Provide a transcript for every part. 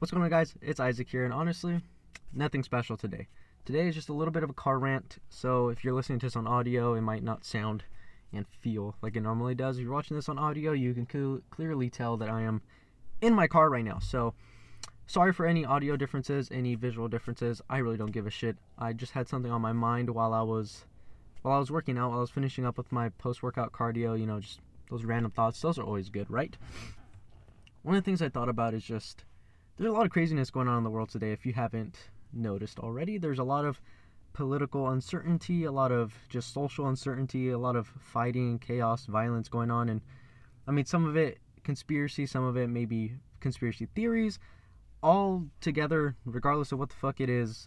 What's going on, guys? It's Isaac here, and honestly, nothing special today. Today is just a little bit of a car rant, so if you're listening to this on audio, it might not sound and feel like it normally does. If you're watching this on audio, you can cl- clearly tell that I am in my car right now. So, sorry for any audio differences, any visual differences. I really don't give a shit. I just had something on my mind while I was while I was working out, while I was finishing up with my post-workout cardio, you know, just those random thoughts. Those are always good, right? One of the things I thought about is just there's a lot of craziness going on in the world today. If you haven't noticed already, there's a lot of political uncertainty, a lot of just social uncertainty, a lot of fighting, chaos, violence going on. And I mean, some of it conspiracy, some of it maybe conspiracy theories, all together, regardless of what the fuck it is.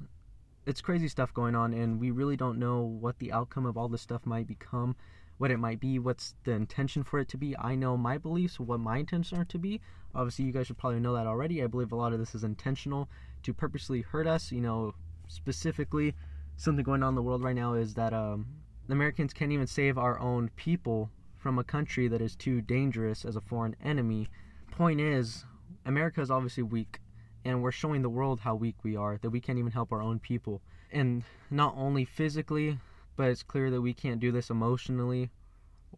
It's crazy stuff going on, and we really don't know what the outcome of all this stuff might become, what it might be, what's the intention for it to be. I know my beliefs, what my intentions are to be. Obviously, you guys should probably know that already. I believe a lot of this is intentional to purposely hurt us, you know, specifically something going on in the world right now is that um, Americans can't even save our own people from a country that is too dangerous as a foreign enemy. Point is, America is obviously weak, and we're showing the world how weak we are, that we can't even help our own people. And not only physically, but it's clear that we can't do this emotionally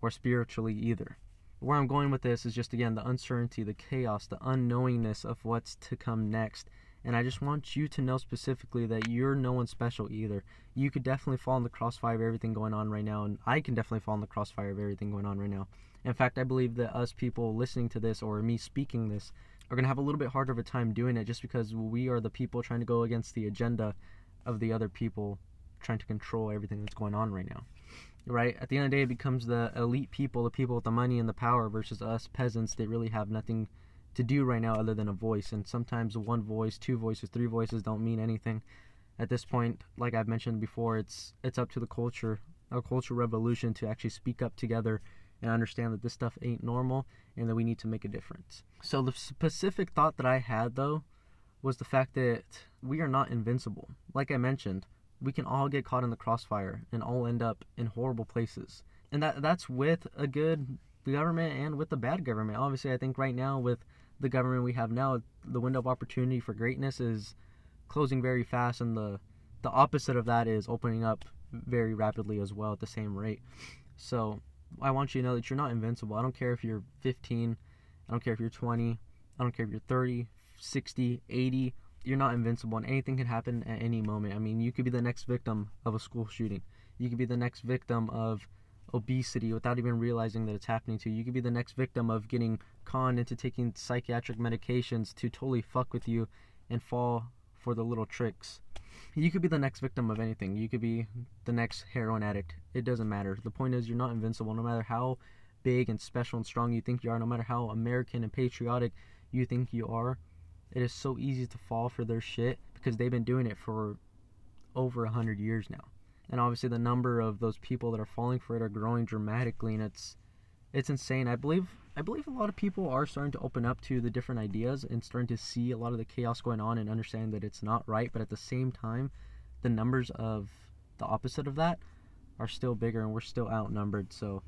or spiritually either. Where I'm going with this is just again the uncertainty, the chaos, the unknowingness of what's to come next and I just want you to know specifically that you're no one special either. You could definitely fall in the crossfire of everything going on right now, and I can definitely fall in the crossfire of everything going on right now. In fact, I believe that us people listening to this or me speaking this are going to have a little bit harder of a time doing it just because we are the people trying to go against the agenda of the other people trying to control everything that's going on right now. Right? At the end of the day, it becomes the elite people, the people with the money and the power versus us peasants that really have nothing to do right now other than a voice. And sometimes one voice, two voices, three voices don't mean anything. At this point, like I've mentioned before, it's it's up to the culture, a cultural revolution, to actually speak up together and understand that this stuff ain't normal and that we need to make a difference. So the specific thought that I had though was the fact that we are not invincible. Like I mentioned, we can all get caught in the crossfire and all end up in horrible places. And that that's with a good government and with the bad government. Obviously, I think right now with the government we have now, the window of opportunity for greatness is closing very fast, and the the opposite of that is opening up very rapidly as well at the same rate. So I want you to know that you're not invincible. I don't care if you're 15, I don't care if you're 20, I don't care if you're 30, 60, 80. You're not invincible, and anything can happen at any moment. I mean, you could be the next victim of a school shooting. You could be the next victim of obesity without even realizing that it's happening to you. You could be the next victim of getting conned into taking psychiatric medications to totally fuck with you and fall for the little tricks. You could be the next victim of anything. You could be the next heroin addict. It doesn't matter. The point is, you're not invincible no matter how big and special and strong you think you are, no matter how American and patriotic you think you are. It is so easy to fall for their shit because they've been doing it for over a hundred years now. And obviously the number of those people that are falling for it are growing dramatically and it's it's insane. I believe i believe a lot of people are starting to open up to the different ideas and starting to see a lot of the chaos going on and understand that it's not right but at the same time the numbers of the opposite of that are still bigger and we're still outnumbered. So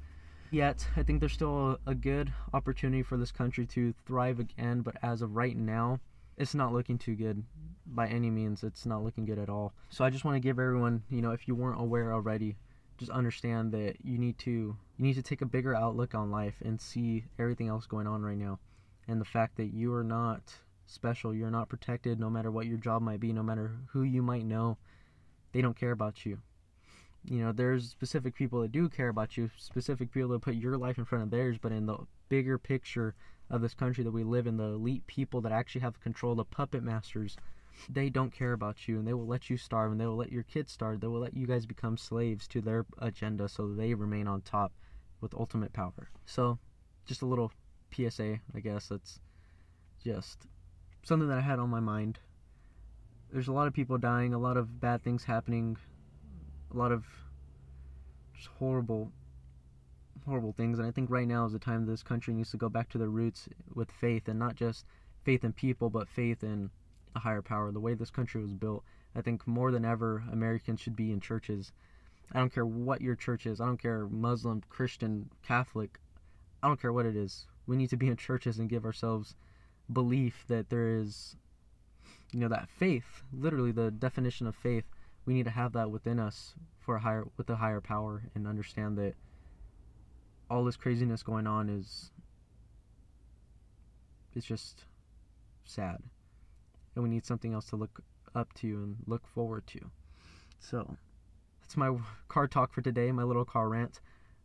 yet i think there's still a good opportunity for this country to thrive again but as of right now it's not looking too good by any means. It's not looking good at all. So I just want to give everyone, you know, if you weren't aware already, just understand that you need to you need to take a bigger outlook on life and see everything else going on right now, and the fact that you are not special, you're not protected, no matter what your job might be, no matter who you might know, they don't care about you. You know, there's specific people that do care about you, specific people that put your life in front of theirs, but in the bigger picture of this country that we live in, the elite people that actually have control, the puppet masters, they don't care about you and they will let you starve and they will let your kids starve. They will let you guys become slaves to their agenda so they remain on top with ultimate power. So, just a little PSA, I guess. That's just something that I had on my mind. There's a lot of people dying, a lot of bad things happening, a lot of just horrible horrible things. And I think right now is the time this country needs to go back to their roots with faith and not just faith in people, but faith in a higher power. The way this country was built, I think more than ever, Americans should be in churches. I don't care what your church is. I don't care Muslim, Christian, Catholic. I don't care what it is. We need to be in churches and give ourselves belief that there is you know that faith, literally the definition of faith, we need to have that within us for a higher with a higher power and understand that all this craziness going on is it's just sad. And we need something else to look up to and look forward to. So, that's my car talk for today, my little car rant.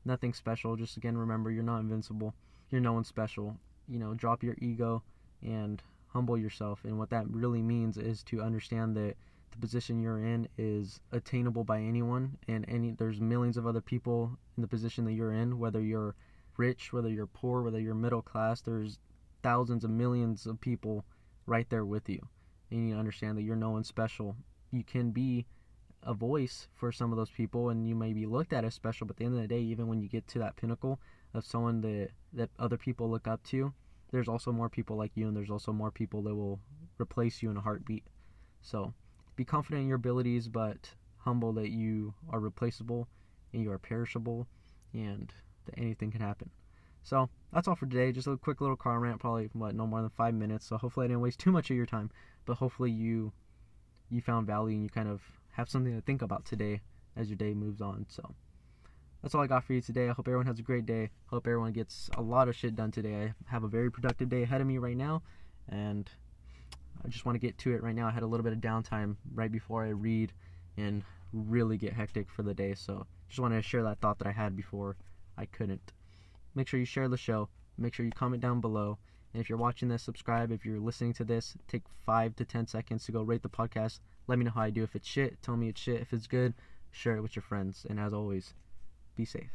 Nothing special. Just again, remember you're not invincible. You're no one special. You know, drop your ego and humble yourself. And what that really means is to understand that the position you're in is attainable by anyone and any there's millions of other people in the position that you're in whether you're rich whether you're poor whether you're middle class there's thousands of millions of people right there with you. And you need to understand that you're no one special. You can be a voice for some of those people and you may be looked at as special but at the end of the day even when you get to that pinnacle of someone that that other people look up to there's also more people like you and there's also more people that will replace you in a heartbeat. So be confident in your abilities, but humble that you are replaceable and you are perishable and that anything can happen. So that's all for today. Just a quick little car rant, probably what no more than five minutes. So hopefully I didn't waste too much of your time, but hopefully you you found value and you kind of have something to think about today as your day moves on. So that's all I got for you today. I hope everyone has a great day. Hope everyone gets a lot of shit done today. I have a very productive day ahead of me right now, and I just want to get to it right now. I had a little bit of downtime right before I read and really get hectic for the day. So just wanted to share that thought that I had before I couldn't. Make sure you share the show. Make sure you comment down below. And if you're watching this, subscribe. If you're listening to this, take five to ten seconds to go rate the podcast. Let me know how I do. If it's shit, tell me it's shit. If it's good, share it with your friends. And as always, be safe.